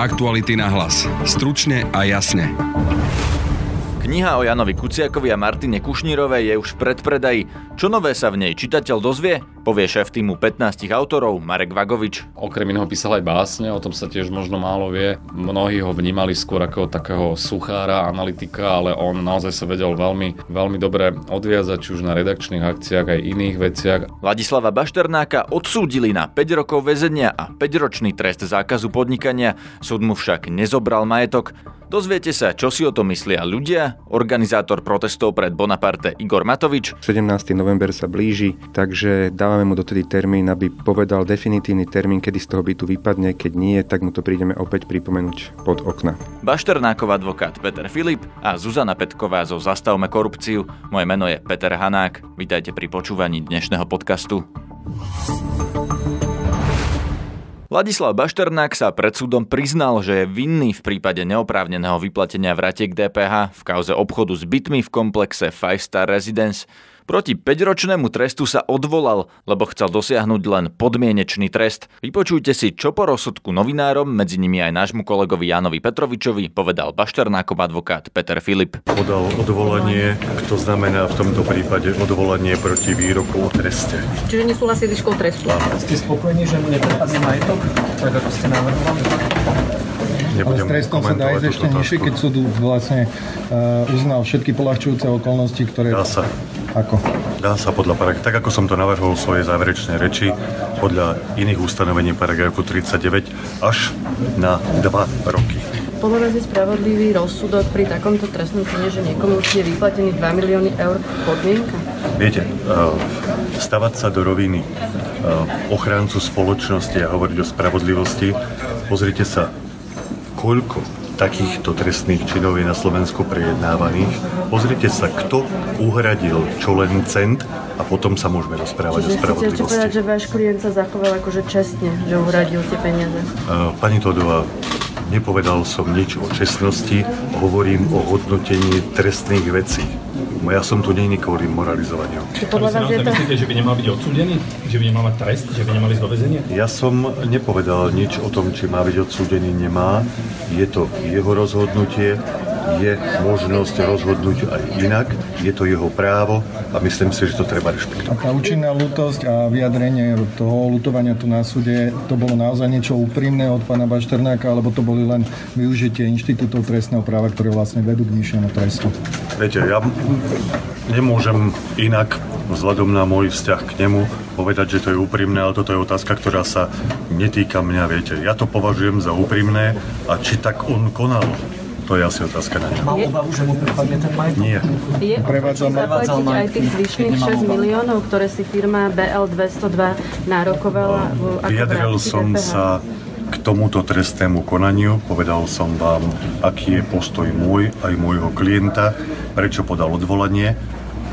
Aktuality na hlas. Stručne a jasne. Kniha o Janovi Kuciakovi a Martine Kušnírovej je už v predpredaji. Čo nové sa v nej čitateľ dozvie? Povie šéf týmu 15 autorov Marek Vagovič. Okrem iného písal aj básne, o tom sa tiež možno málo vie. Mnohí ho vnímali skôr ako takého suchára, analytika, ale on naozaj sa vedel veľmi, veľmi dobre odviazať, či už na redakčných akciách aj iných veciach. Vladislava Bašternáka odsúdili na 5 rokov väzenia a 5-ročný trest zákazu podnikania. Súd mu však nezobral majetok. Dozviete sa, čo si o tom myslia ľudia. Organizátor protestov pred Bonaparte Igor Matovič. 17. november sa blíži, takže dávame mu dotedy termín, aby povedal definitívny termín, kedy z toho bytu vypadne. Keď nie, tak mu to prídeme opäť pripomenúť pod okna. Bašternákov advokát Peter Filip a Zuzana Petková zo Zastavme korupciu. Moje meno je Peter Hanák. Vítajte pri počúvaní dnešného podcastu. Ladislav Bašternák sa pred súdom priznal, že je vinný v prípade neoprávneného vyplatenia vratiek DPH v kauze obchodu s bytmi v komplexe Five Star Residence. Proti 5-ročnému trestu sa odvolal, lebo chcel dosiahnuť len podmienečný trest. Vypočujte si, čo po rozsudku novinárom, medzi nimi aj nášmu kolegovi Jánovi Petrovičovi, povedal Bašternákov advokát Peter Filip. Podal odvolanie, to znamená v tomto prípade odvolanie proti výroku o treste. Čiže nesúhlasí s výškou trestu. Ste spokojní, že mu neprepadne majetok, tak ako ste navrhovali? Nebudem Ale s trestom sa dá ísť ešte nižšie, keď súd vlastne uh, uznal všetky polahčujúce okolnosti, ktoré... Dá sa. Ako? Dá sa podľa parag- tak ako som to navrhol v svojej záverečnej reči, podľa iných ustanovení paragrafu 39 až na 2 roky. Podľa vás je spravodlivý rozsudok pri takomto trestnom čine, že niekomu je vyplatený 2 milióny eur podmienka? Viete, uh, stavať sa do roviny uh, ochráncu spoločnosti a hovoriť o spravodlivosti, pozrite sa, koľko takýchto trestných činov je na Slovensku prejednávaných. Pozrite sa, kto uhradil čo len cent a potom sa môžeme rozprávať o Čiže ešte spravodlivosti. povedať, že váš klient sa zachoval akože čestne, že uhradil tie peniaze? Pani Todová, nepovedal som nič o čestnosti, hovorím o hodnotení trestných vecí. Ja som tu není kvôli moralizovaniu. Podľa vás je to... myslíte, že by nemal byť odsúdený? Že by nemal mať trest? Že by nemal ísť do väzenia? Ja som nepovedal nič o tom, či má byť odsúdený, nemá. Je to jeho rozhodnutie, je možnosť rozhodnúť aj inak, je to jeho právo a myslím si, že to treba A rešpektovať. tá účinná lútosť a vyjadrenie toho lutovania tu na súde, to bolo naozaj niečo úprimné od pána Bašternáka, alebo to boli len využitie inštitútov trestného práva, ktoré vlastne vedú k nižšiemu trestu? Viete, ja nemôžem inak vzhľadom na môj vzťah k nemu povedať, že to je úprimné, ale toto je otázka, ktorá sa netýka mňa, viete. Ja to považujem za úprimné a či tak on konal, to je asi otázka na ňa. Mal obavu, že mu prepadne ten majetok? Nie. Je Prevádzal- zaplatiť aj tých zvyšných keď nemal 6 obavu. miliónov, ktoré si firma BL202 nárokovala v- ako Vyjadril som DPH? sa k tomuto trestnému konaniu, povedal som vám, aký je postoj môj aj môjho klienta, prečo podal odvolanie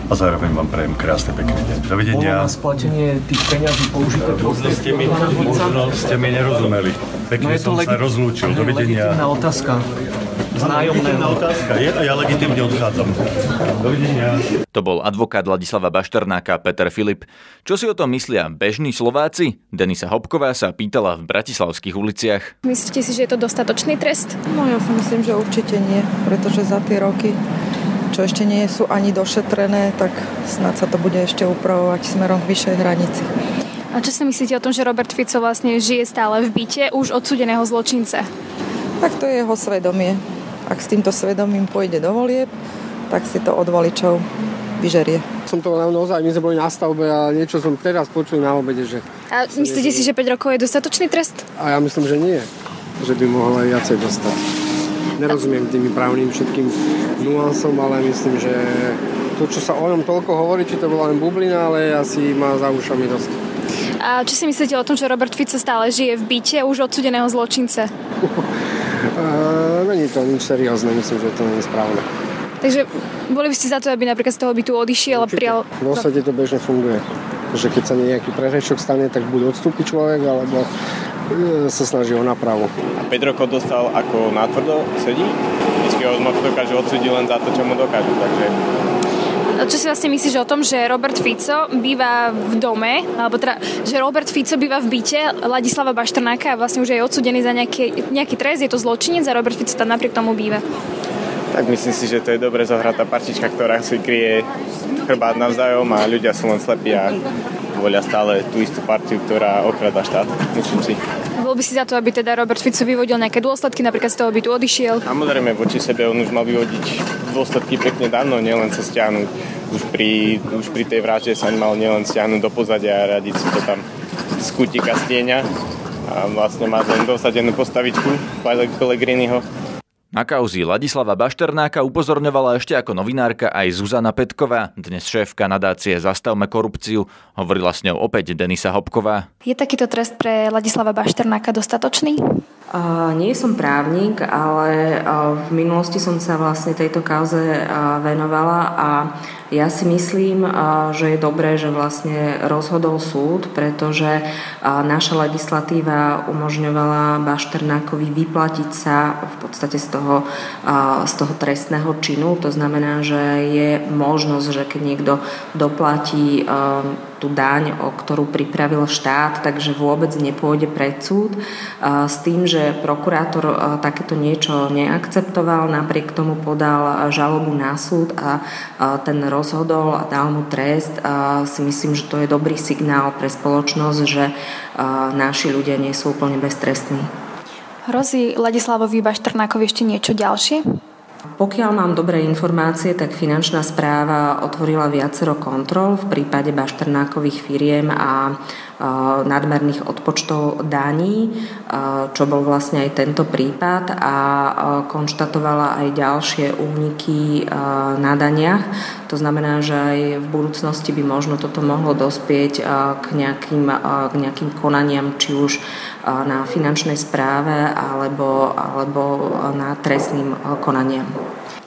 a zároveň vám prajem krásne pekný deň. Dovidenia. Bolo na splatenie tých peňazí použité Možno ste mi, možno ste mi nerozumeli. No Pekne je to som sa legit- rozlúčil. Dovidenia. legitímna otázka. Z nájomného. otázka je a ja legitimne odchádzam. Dovidenia. To bol advokát Ladislava Bašternáka Peter Filip. Čo si o tom myslia bežní Slováci? Denisa Hopková sa pýtala v bratislavských uliciach. Myslíte si, že je to dostatočný trest? No ja si myslím, že určite nie, pretože za tie roky, čo ešte nie sú ani došetrené, tak snad sa to bude ešte upravovať smerom k vyššej hranici. A čo si myslíte o tom, že Robert Fico vlastne žije stále v byte už odsudeného zločinca? Tak to je jeho svedomie. Ak s týmto svedomím pôjde do volieb, tak si to od voličov vyžerie. Som to naozaj, my sme boli na stavbe a niečo som teraz počul na obede, že A myslíte si, že 5 rokov je dostatočný trest? a ja myslím, že nie, že by mohol aj viacej dostať. Nerozumiem tým právnym všetkým nuansom, ale myslím, že to, čo sa o ňom toľko hovorí, či to bola len bublina, ale asi má za ušami dosť. A čo si myslíte o tom, že Robert Fico stále žije v byte už odsudeného zločinca? Uh, není to nič seriózne, myslím, že to nie je správne. Takže boli by ste za to, aby napríklad z toho bytu odišiel a prijal... Vo svete to bežne funguje. Že keď sa nejaký prehrešok stane, tak buď odstúpi človek, alebo e, sa snaží o napravu. 5 rokov dostal ako natvrdo sedí. Vždycky ho dokáže odsúdiť len za to, čo mu dokážu. Takže Čo si vlastne myslíš o tom, že Robert Fico býva v dome, alebo teda, že Robert Fico býva v byte Ladislava Baštrnáka a vlastne už je odsudený za nejaký, nejaký trest, je to zločinec a Robert Fico tam napriek tomu býva? Tak myslím si, že to je dobre zohratá partička, ktorá si kryje chrbát navzájom a ľudia sú len slepí a volia stále tú istú partiu, ktorá okrada štát, myslím si. Bol by si za to, aby teda Robert Fico vyvodil nejaké dôsledky, napríklad z toho by tu odišiel? Samozrejme, voči sebe on už mal vyvodiť dôsledky pekne dávno, nielen sa stiahnuť. Už pri, už pri tej vražde sa mal nielen stiahnuť do pozadia a radiť si to tam z kutika stieňa a vlastne má len dosadenú postavičku Pellegriniho na kauzy Ladislava Bašternáka upozorňovala ešte ako novinárka aj Zuzana Petková, dnes šéfka nadácie Zastavme korupciu. Hovorila s ňou opäť Denisa Hopková. Je takýto trest pre Ladislava Bašternáka dostatočný? Uh, nie som právnik, ale uh, v minulosti som sa vlastne tejto kauze uh, venovala a ja si myslím, že je dobré, že vlastne rozhodol súd, pretože naša legislatíva umožňovala Bašternákovi vyplatiť sa v podstate z toho, z toho trestného činu. To znamená, že je možnosť, že keď niekto doplatí tú daň, o ktorú pripravil štát, takže vôbec nepôjde pred súd. S tým, že prokurátor takéto niečo neakceptoval, napriek tomu podal žalobu na súd a ten rozhodol a dal mu trest, si myslím, že to je dobrý signál pre spoločnosť, že naši ľudia nie sú úplne beztrestní. Hrozí Ladislavovi Baštrnákovi ešte niečo ďalšie? Pokiaľ mám dobré informácie, tak finančná správa otvorila viacero kontrol v prípade bašternákových firiem a nadmerných odpočtov daní, čo bol vlastne aj tento prípad a konštatovala aj ďalšie úniky na daniach. To znamená, že aj v budúcnosti by možno toto mohlo dospieť k nejakým, k nejakým konaniam, či už na finančnej správe alebo, alebo na trestným konaniam.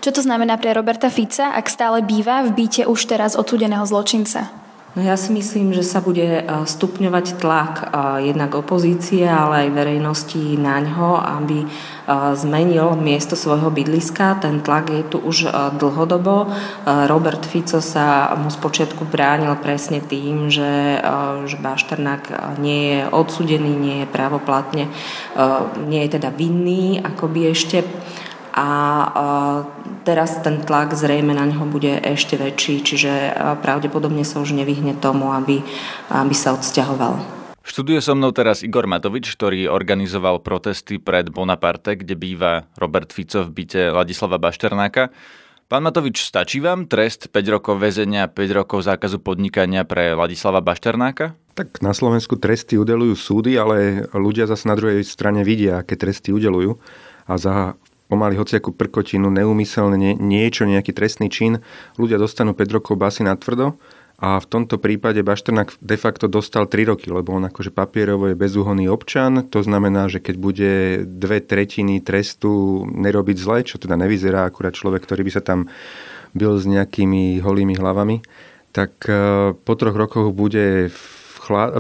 Čo to znamená pre Roberta Fica, ak stále býva v byte už teraz odsúdeného zločinca? No ja si myslím, že sa bude e, stupňovať tlak e, jednak opozície, ale aj verejnosti na ňo, aby e, zmenil miesto svojho bydliska. Ten tlak je tu už dlhodobo. Robert Fico sa mu spočiatku bránil presne tým, že, že Bašternák nie je odsudený, nie je právoplatne, nie je teda vinný, akoby ešte a teraz ten tlak zrejme na neho bude ešte väčší, čiže pravdepodobne sa už nevyhne tomu, aby, aby sa odsťahoval. Študuje so mnou teraz Igor Matovič, ktorý organizoval protesty pred Bonaparte, kde býva Robert Fico v byte Ladislava Bašternáka. Pán Matovič, stačí vám trest 5 rokov väzenia, 5 rokov zákazu podnikania pre Ladislava Bašternáka? Tak na Slovensku tresty udelujú súdy, ale ľudia zase na druhej strane vidia, aké tresty udelujú. A za pomaly hociakú prkotinu, neumyselne niečo, nejaký trestný čin, ľudia dostanú 5 rokov basy na tvrdo a v tomto prípade Bašternák de facto dostal 3 roky, lebo on akože papierovo je bezúhonný občan, to znamená, že keď bude dve tretiny trestu nerobiť zle, čo teda nevyzerá akurát človek, ktorý by sa tam byl s nejakými holými hlavami, tak eh, po troch rokoch bude v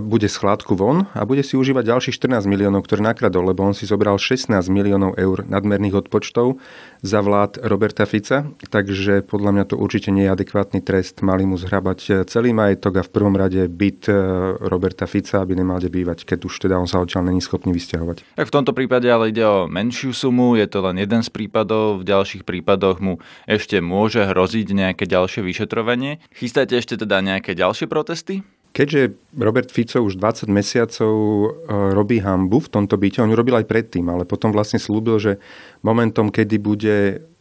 bude z chládku von a bude si užívať ďalších 14 miliónov, ktoré nakradol, lebo on si zobral 16 miliónov eur nadmerných odpočtov za vlád Roberta Fica, takže podľa mňa to určite nie je adekvátny trest. Mali mu zhrabať celý majetok a v prvom rade byt e, Roberta Fica, aby nemal kde bývať, keď už teda on sa odtiaľ není schopný vysťahovať. Tak v tomto prípade ale ide o menšiu sumu, je to len jeden z prípadov, v ďalších prípadoch mu ešte môže hroziť nejaké ďalšie vyšetrovanie. Chystáte ešte teda nejaké ďalšie protesty? Keďže Robert Fico už 20 mesiacov e, robí hambu v tomto byte, on ju robil aj predtým, ale potom vlastne slúbil, že momentom, kedy bude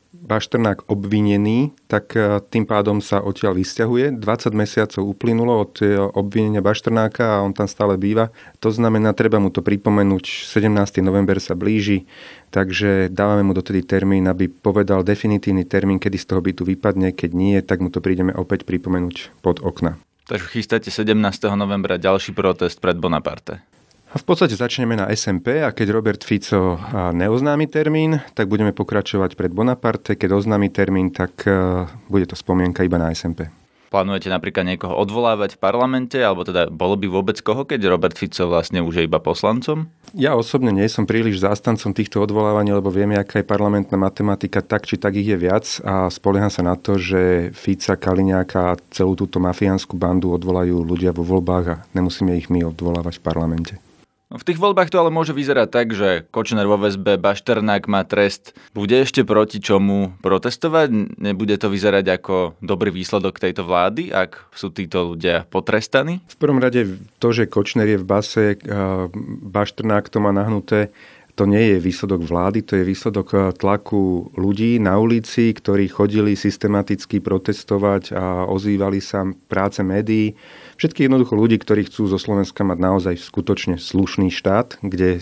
Bašternák obvinený, tak e, tým pádom sa odtiaľ vysťahuje. 20 mesiacov uplynulo od e, obvinenia Bašternáka a on tam stále býva. To znamená, treba mu to pripomenúť, 17. november sa blíži, takže dávame mu dotedy termín, aby povedal definitívny termín, kedy z toho bytu vypadne. Keď nie, tak mu to prídeme opäť pripomenúť pod okna. Takže chystáte 17. novembra ďalší protest pred Bonaparte. V podstate začneme na SMP a keď Robert Fico neoznámi termín, tak budeme pokračovať pred Bonaparte. Keď oznámi termín, tak bude to spomienka iba na SMP. Plánujete napríklad niekoho odvolávať v parlamente, alebo teda bolo by vôbec koho, keď Robert Fico vlastne už je iba poslancom? Ja osobne nie som príliš zástancom týchto odvolávaní, lebo viem, aká je parlamentná matematika, tak či tak ich je viac a spolieham sa na to, že Fica, Kaliňáka a celú túto mafiánsku bandu odvolajú ľudia vo voľbách a nemusíme ich my odvolávať v parlamente. V tých voľbách to ale môže vyzerať tak, že Kočner vo väzbe, Bašternák má trest. Bude ešte proti čomu protestovať? Nebude to vyzerať ako dobrý výsledok tejto vlády, ak sú títo ľudia potrestaní? V prvom rade to, že Kočner je v base, Bašternák to má nahnuté, to nie je výsledok vlády, to je výsledok tlaku ľudí na ulici, ktorí chodili systematicky protestovať a ozývali sa práce médií Všetkých jednoducho ľudí, ktorí chcú zo Slovenska mať naozaj skutočne slušný štát, kde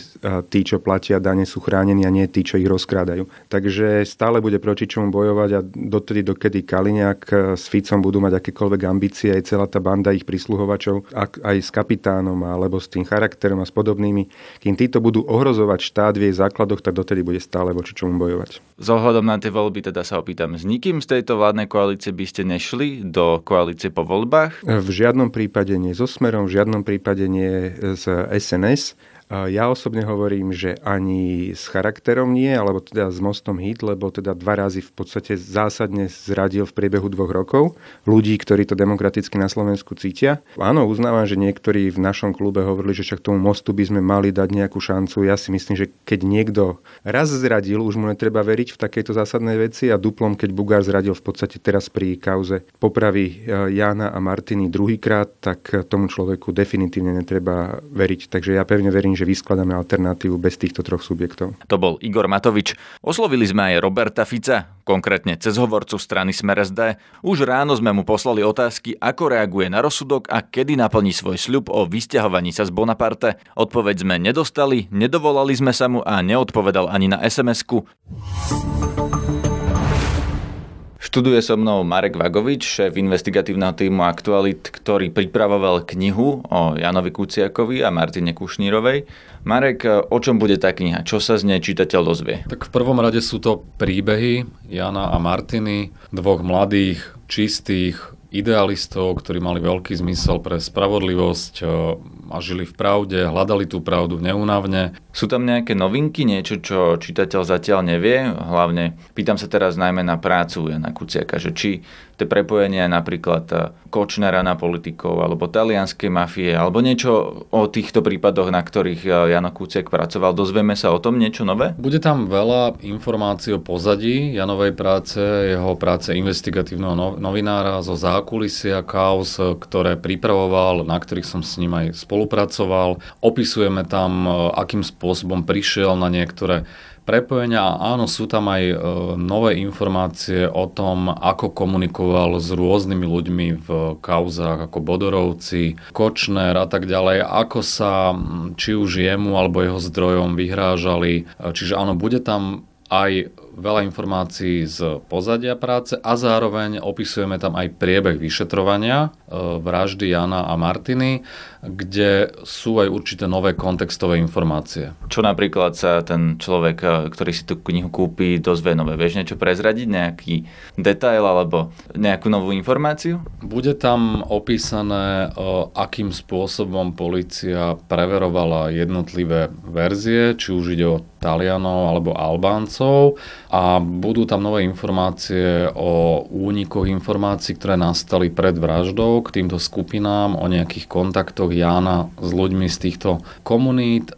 tí, čo platia dane, sú chránení a nie tí, čo ich rozkrádajú. Takže stále bude proti čomu bojovať a dotedy, dokedy Kaliňák s Ficom budú mať akékoľvek ambície, aj celá tá banda ich prísluhovačov, aj s kapitánom alebo s tým charakterom a s podobnými, kým títo budú ohrozovať štát v jej základoch, tak dotedy bude stále voči čomu bojovať. Z ohľadom na tie voľby teda sa opýtam, s nikým z tejto vládnej koalície by ste nešli do koalície po voľbách? V žiadnom prípade nie so Smerom, v žiadnom prípade nie z SNS. Ja osobne hovorím, že ani s charakterom nie, alebo teda s mostom hit, lebo teda dva razy v podstate zásadne zradil v priebehu dvoch rokov ľudí, ktorí to demokraticky na Slovensku cítia. Áno, uznávam, že niektorí v našom klube hovorili, že však tomu mostu by sme mali dať nejakú šancu. Ja si myslím, že keď niekto raz zradil, už mu netreba veriť v takejto zásadnej veci a duplom, keď Bugár zradil v podstate teraz pri kauze popravy e, Jána a Martiny druhýkrát, tak tomu človeku definitívne netreba veriť. Takže ja pevne verím, že vyskladáme alternatívu bez týchto troch subjektov. To bol Igor Matovič. Oslovili sme aj Roberta Fica, konkrétne cez hovorcu strany Smer SD. Už ráno sme mu poslali otázky, ako reaguje na rozsudok a kedy naplní svoj sľub o vysťahovaní sa z Bonaparte. Odpoveď sme nedostali, nedovolali sme sa mu a neodpovedal ani na SMS-ku. Študuje so mnou Marek Vagovič, šéf investigatívneho týmu Aktualit, ktorý pripravoval knihu o Janovi Kuciakovi a Martine Kušnírovej. Marek, o čom bude tá kniha? Čo sa z nej čitateľ dozvie? Tak v prvom rade sú to príbehy Jana a Martiny, dvoch mladých, čistých, idealistov, ktorí mali veľký zmysel pre spravodlivosť e, a žili v pravde, hľadali tú pravdu neúnavne. Sú tam nejaké novinky, niečo, čo čitateľ zatiaľ nevie? Hlavne pýtam sa teraz najmä na prácu Jana Kuciaka, že či tie prepojenia napríklad e, Kočnera na politikov alebo talianskej mafie alebo niečo o týchto prípadoch, na ktorých e, Jano Kuciak pracoval. Dozvieme sa o tom niečo nové? Bude tam veľa informácií o pozadí Janovej práce, jeho práce investigatívneho no- novinára zo zákulisia kaos, ktoré pripravoval, na ktorých som s ním aj spolupracoval. Opisujeme tam, e, akým spôsobom prišiel na niektoré prepojenia a áno, sú tam aj e, nové informácie o tom, ako komunikoval s rôznymi ľuďmi v kauzách ako Bodorovci, Kočner a tak ďalej, ako sa či už jemu alebo jeho zdrojom vyhrážali. E, čiže áno, bude tam aj veľa informácií z pozadia práce a zároveň opisujeme tam aj priebeh vyšetrovania e, vraždy Jana a Martiny, kde sú aj určité nové kontextové informácie. Čo napríklad sa ten človek, e, ktorý si tú knihu kúpi, dozvie nové? Vieš niečo prezradiť? Nejaký detail alebo nejakú novú informáciu? Bude tam opísané, e, akým spôsobom policia preverovala jednotlivé verzie, či už ide o Talianov alebo Albáncov a budú tam nové informácie o únikoch informácií, ktoré nastali pred vraždou k týmto skupinám, o nejakých kontaktoch Jána s ľuďmi z týchto komunít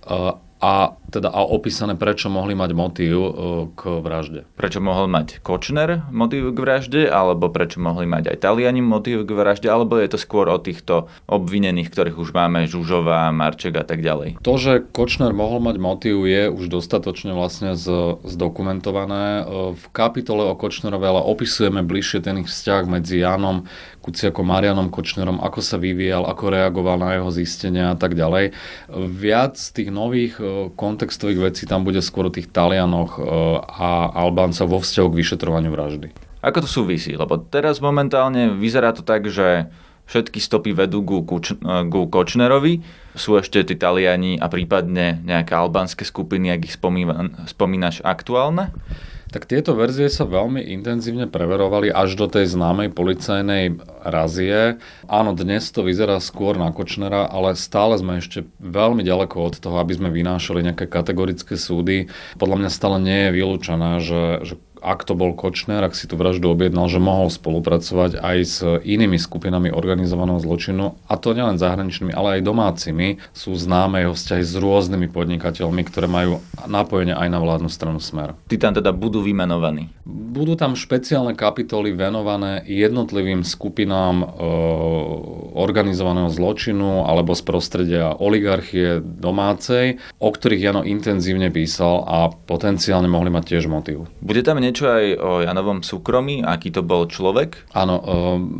a teda a opísané, prečo mohli mať motív e, k vražde. Prečo mohol mať Kočner motív k vražde, alebo prečo mohli mať aj Taliani motív k vražde, alebo je to skôr o týchto obvinených, ktorých už máme, Žužová, Marček a tak ďalej? To, že Kočner mohol mať motív, je už dostatočne vlastne z, zdokumentované. E, v kapitole o Kočnerovi ale opisujeme bližšie ten ich vzťah medzi Janom Kuciakom, Marianom Kočnerom, ako sa vyvíjal, ako reagoval na jeho zistenia a tak ďalej. Viac tých nových e, kont- kontextových vecí tam bude skôr o tých Talianoch e, a Albáncov vo vzťahu k vyšetrovaniu vraždy. Ako to súvisí? Lebo teraz momentálne vyzerá to tak, že všetky stopy vedú ku, Kuč- e, ku Kočnerovi. Sú ešte tí Taliani a prípadne nejaké albánske skupiny, ak ich spomínaš, aktuálne? Tak tieto verzie sa veľmi intenzívne preverovali až do tej známej policajnej razie. Áno, dnes to vyzerá skôr na Kočnera, ale stále sme ešte veľmi ďaleko od toho, aby sme vynášali nejaké kategorické súdy. Podľa mňa stále nie je vylúčené, že, že ak to bol Kočner, ak si tú vraždu objednal, že mohol spolupracovať aj s inými skupinami organizovaného zločinu, a to nielen zahraničnými, ale aj domácimi, sú známe jeho vzťahy s rôznymi podnikateľmi, ktoré majú napojenie aj na vládnu stranu Smer. Tí tam teda budú vymenovaní? Budú tam špeciálne kapitoly venované jednotlivým skupinám e, organizovaného zločinu alebo z prostredia oligarchie domácej, o ktorých Jano intenzívne písal a potenciálne mohli mať tiež motív. Bude tam niečo aj o Janovom súkromí, aký to bol človek? Áno, e,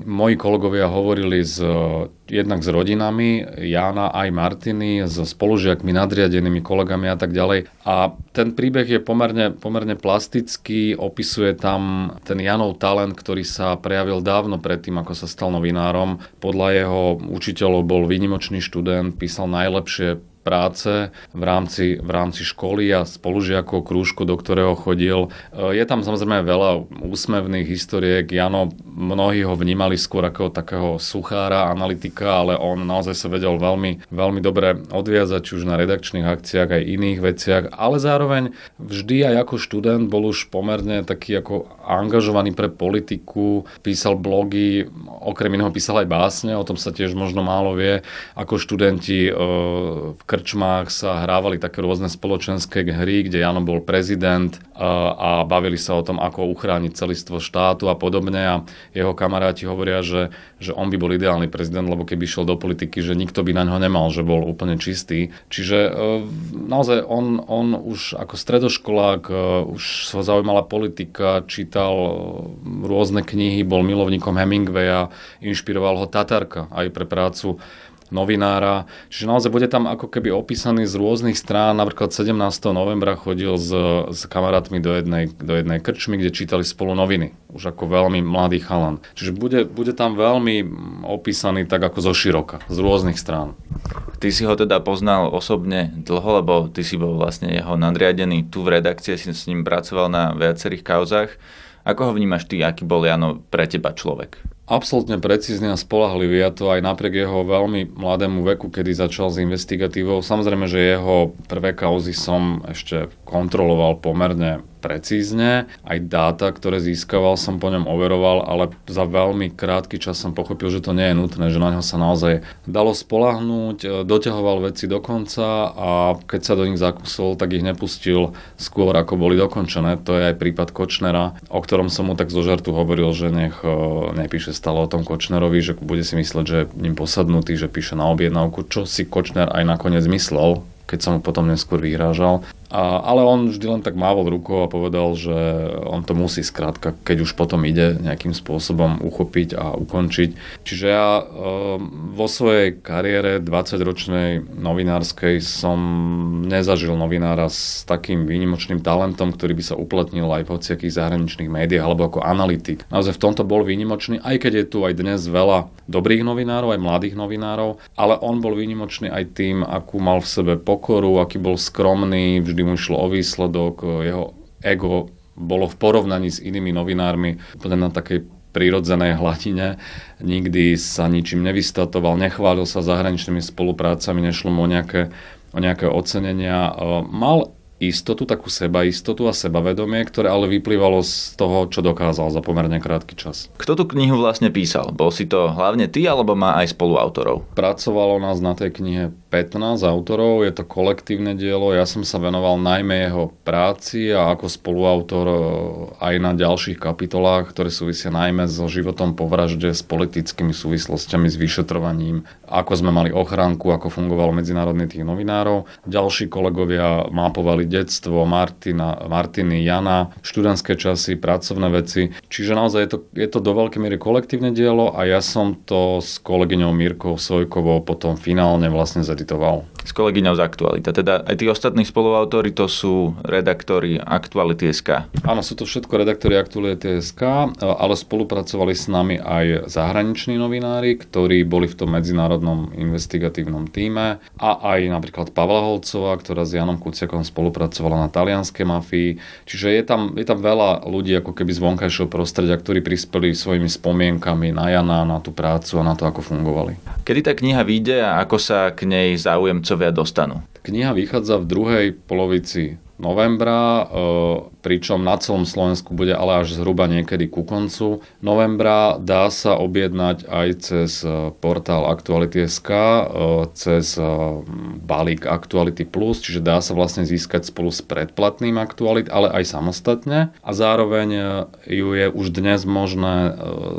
moji kolegovia hovorili s, e, jednak s rodinami Jana aj Martiny, so spolužiakmi, nadriadenými kolegami a tak ďalej. A ten príbeh je pomerne, pomerne plastický, opisuje tam ten Janov talent, ktorý sa prejavil dávno predtým, ako sa stal novinárom. Podľa jeho učiteľov bol výnimočný študent, písal najlepšie práce v rámci, v rámci školy a spolužiakov krúžku, do ktorého chodil. E, je tam samozrejme veľa úsmevných historiek. Jano, mnohí ho vnímali skôr ako takého suchára, analytika, ale on naozaj sa vedel veľmi, veľmi dobre odviazať, či už na redakčných akciách, aj iných veciach, ale zároveň vždy aj ako študent bol už pomerne taký ako angažovaný pre politiku, písal blogy, okrem iného písal aj básne, o tom sa tiež možno málo vie. Ako študenti e, krčmách sa hrávali také rôzne spoločenské hry, kde Jano bol prezident a, bavili sa o tom, ako uchrániť celistvo štátu a podobne a jeho kamaráti hovoria, že, že on by bol ideálny prezident, lebo keby išiel do politiky, že nikto by na ňo nemal, že bol úplne čistý. Čiže e, naozaj on, on už ako stredoškolák e, už sa zaujímala politika, čítal e, rôzne knihy, bol milovníkom Hemingwaya, inšpiroval ho Tatarka aj pre prácu novinára. Čiže naozaj bude tam ako keby opísaný z rôznych strán. Napríklad 17. novembra chodil s, s kamarátmi do jednej, do jednej krčmy, kde čítali spolu noviny. Už ako veľmi mladý chalan. Čiže bude, bude tam veľmi opísaný tak ako zo široka, z rôznych strán. Ty si ho teda poznal osobne dlho, lebo ty si bol vlastne jeho nadriadený tu v redakcii, si s ním pracoval na viacerých kauzách. Ako ho vnímaš ty, aký bol Jano pre teba človek? Absolútne precízny a spolahlivý a to aj napriek jeho veľmi mladému veku, kedy začal s investigatívou. Samozrejme, že jeho prvé kauzy som ešte kontroloval pomerne precízne. Aj dáta, ktoré získaval, som po ňom overoval, ale za veľmi krátky čas som pochopil, že to nie je nutné, že na ňo sa naozaj dalo spolahnúť, e, doťahoval veci do konca a keď sa do nich zakusol, tak ich nepustil skôr, ako boli dokončené. To je aj prípad Kočnera, o ktorom som mu tak zo žartu hovoril, že nech e, nepíše stále o tom Kočnerovi, že bude si mysleť, že ním posadnutý, že píše na objednávku, čo si Kočner aj nakoniec myslel, keď som mu potom neskôr vyhrážal. A, ale on vždy len tak mával rukou a povedal, že on to musí skrátka, keď už potom ide nejakým spôsobom uchopiť a ukončiť. Čiže ja e, vo svojej kariére 20-ročnej novinárskej som nezažil novinára s takým výnimočným talentom, ktorý by sa uplatnil aj v hociakých zahraničných médiách alebo ako analytik. Naozaj v tomto bol výnimočný, aj keď je tu aj dnes veľa dobrých novinárov, aj mladých novinárov, ale on bol výnimočný aj tým, akú mal v sebe pokoru, aký bol skromný, vždy mu išlo o výsledok, jeho ego bolo v porovnaní s inými novinármi na takej prírodzenej hladine. Nikdy sa ničím nevystatoval, nechválil sa zahraničnými spoluprácami, nešlo mu o nejaké, o nejaké ocenenia. Mal istotu, takú seba istotu a sebavedomie, ktoré ale vyplývalo z toho, čo dokázal za pomerne krátky čas. Kto tú knihu vlastne písal? Bol si to hlavne ty, alebo má aj spoluautorov? Pracovalo nás na tej knihe 15 autorov, je to kolektívne dielo, ja som sa venoval najmä jeho práci a ako spoluautor e, aj na ďalších kapitolách, ktoré súvisia najmä so životom po vražde, s politickými súvislostiami, s vyšetrovaním, ako sme mali ochránku, ako fungoval medzinárodný tých novinárov. Ďalší kolegovia mápovali detstvo, Martina, Martiny, Jana, študentské časy, pracovné veci. Čiže naozaj je to, je to do veľkej miery kolektívne dielo a ja som to s kolegyňou Mirkou Sojkovou potom finálne vlastne editoval. S kolegyňou z Aktualita. Teda aj tí ostatní spoluautori to sú redaktori Aktuality.sk. Áno, sú to všetko redaktori Aktuality.sk, ale spolupracovali s nami aj zahraniční novinári, ktorí boli v tom medzinárodnom investigatívnom týme a aj napríklad Pavla Holcová, ktorá s Janom Kuciakom spolupracovala na talianskej mafii. Čiže je tam, je tam veľa ľudí ako keby z vonkajšieho prostredia, ktorí prispeli svojimi spomienkami na Jana, na tú prácu a na to, ako fungovali. Kedy tá kniha vyjde a ako sa k nej záujemcovia dostanú? Kniha vychádza v druhej polovici novembra, e, pričom na celom Slovensku bude ale až zhruba niekedy ku koncu novembra. Dá sa objednať aj cez e, portál Aktuality.sk, e, cez balík Actuality Plus, čiže dá sa vlastne získať spolu s predplatným Aktualit, ale aj samostatne. A zároveň ju je už dnes možné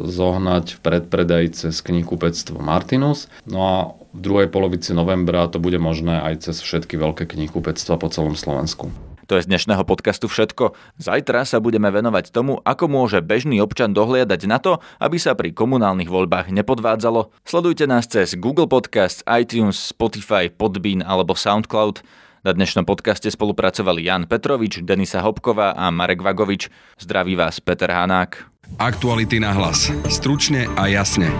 zohnať v predpredaji cez knihkupectvo Martinus. No a v druhej polovici novembra to bude možné aj cez všetky veľké knihkupectva po celom Slovensku. To je z dnešného podcastu všetko. Zajtra sa budeme venovať tomu, ako môže bežný občan dohliadať na to, aby sa pri komunálnych voľbách nepodvádzalo. Sledujte nás cez Google Podcast, iTunes, Spotify, Podbean alebo Soundcloud. Na dnešnom podcaste spolupracovali Jan Petrovič, Denisa Hopková a Marek Vagovič. Zdraví vás Peter Hanák. Aktuality na hlas. Stručne a jasne.